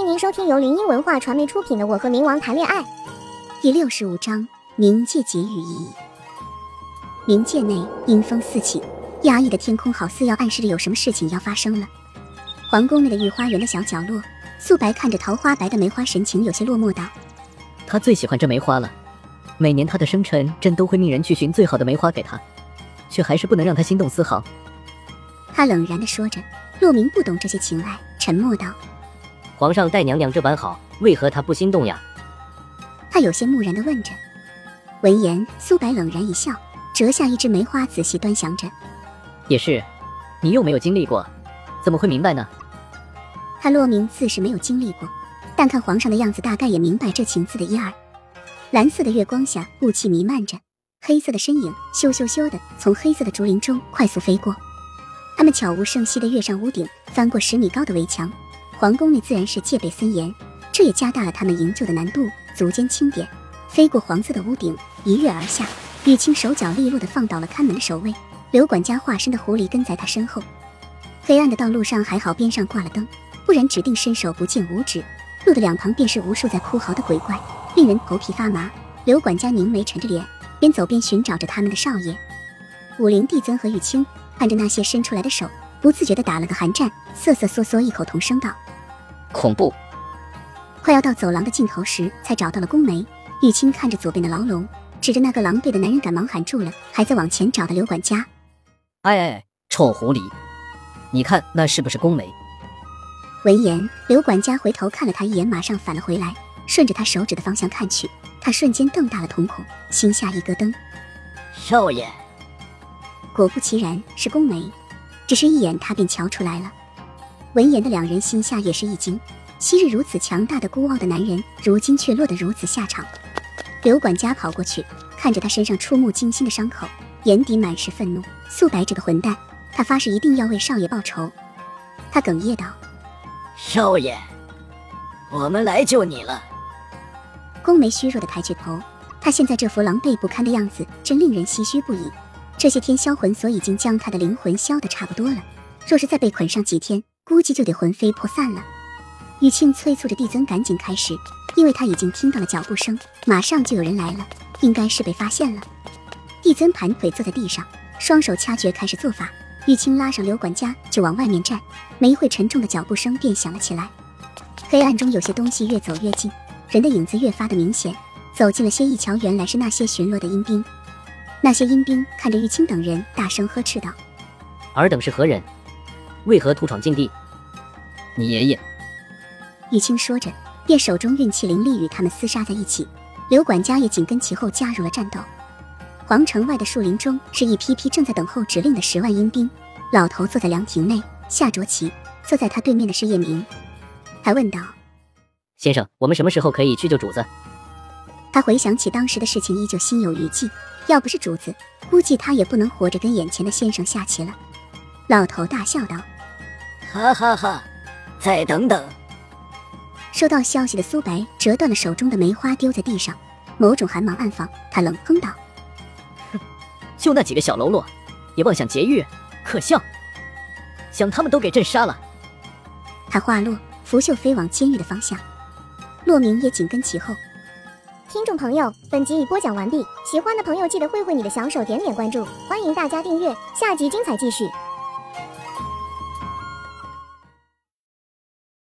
迎您收听由林音文化传媒出品的《我和冥王谈恋爱》第六十五章：冥界结语意。冥界内阴风四起，压抑的天空好似要暗示着有什么事情要发生了。皇宫内的御花园的小角落，素白看着桃花白的梅花，神情有些落寞道：“他最喜欢这梅花了，每年他的生辰朕都会命人去寻最好的梅花给他，却还是不能让他心动丝毫。”他冷然地说着。洛明不懂这些情爱，沉默道。皇上待娘娘这般好，为何她不心动呀？他有些木然地问着。闻言，苏白冷然一笑，折下一枝梅花，仔细端详着。也是，你又没有经历过，怎么会明白呢？他洛明自是没有经历过，但看皇上的样子，大概也明白这情字的一二。蓝色的月光下，雾气弥漫着，黑色的身影咻咻咻的从黑色的竹林中快速飞过。他们悄无声息地跃上屋顶，翻过十米高的围墙。皇宫内自然是戒备森严，这也加大了他们营救的难度。足尖轻点，飞过黄色的屋顶，一跃而下。玉清手脚利落地放倒了看门的守卫。刘管家化身的狐狸跟在他身后。黑暗的道路上还好边上挂了灯，不然指定伸手不见五指。路的两旁便是无数在哭嚎的鬼怪，令人头皮发麻。刘管家凝眉沉着脸，边走边寻找着他们的少爷。武灵帝尊和玉清看着那些伸出来的手，不自觉地打了个寒战，瑟瑟缩缩，异口同声道。恐怖！快要到走廊的尽头时，才找到了宫梅。玉清看着左边的牢笼，指着那个狼狈的男人，赶忙喊住了还在往前找的刘管家。哎哎，臭狐狸，你看那是不是宫梅？闻言，刘管家回头看了他一眼，马上返了回来，顺着他手指的方向看去。他瞬间瞪大了瞳孔，心下一咯噔。少爷，果不其然，是宫梅，只是一眼他便瞧出来了。闻言的两人心下也是一惊，昔日如此强大的孤傲的男人，如今却落得如此下场。刘管家跑过去，看着他身上触目惊心的伤口，眼底满是愤怒。素白这个混蛋，他发誓一定要为少爷报仇。他哽咽道：“少爷，我们来救你了。”宫梅虚弱的抬起头，他现在这副狼狈不堪的样子，真令人唏嘘不已。这些天销魂锁已经将他的灵魂消得差不多了，若是再被捆上几天，估计就得魂飞魄散了。玉清催促着帝尊赶紧开始，因为他已经听到了脚步声，马上就有人来了，应该是被发现了。帝尊盘腿坐在地上，双手掐诀开始做法。玉清拉上刘管家就往外面站，没一会，沉重的脚步声便响了起来。黑暗中有些东西越走越近，人的影子越发的明显。走近了些，一瞧，原来是那些巡逻的阴兵。那些阴兵看着玉清等人，大声呵斥道：“尔等是何人？为何突闯禁地？”你爷爷，玉清说着，便手中运气灵力与他们厮杀在一起。刘管家也紧跟其后加入了战斗。皇城外的树林中，是一批批正在等候指令的十万阴兵。老头坐在凉亭内下着棋，坐在他对面的是叶明。还问道：“先生，我们什么时候可以去救主子？”他回想起当时的事情，依旧心有余悸。要不是主子，估计他也不能活着跟眼前的先生下棋了。老头大笑道：“哈哈哈。”再等等。收到消息的苏白折断了手中的梅花，丢在地上，某种寒芒暗放。他冷哼道：“哼，就那几个小喽啰，也妄想劫狱，可笑！想他们都给朕杀了！”他话落，拂袖飞往监狱的方向。洛明也紧跟其后。听众朋友，本集已播讲完毕，喜欢的朋友记得挥挥你的小手，点点关注，欢迎大家订阅，下集精彩继续。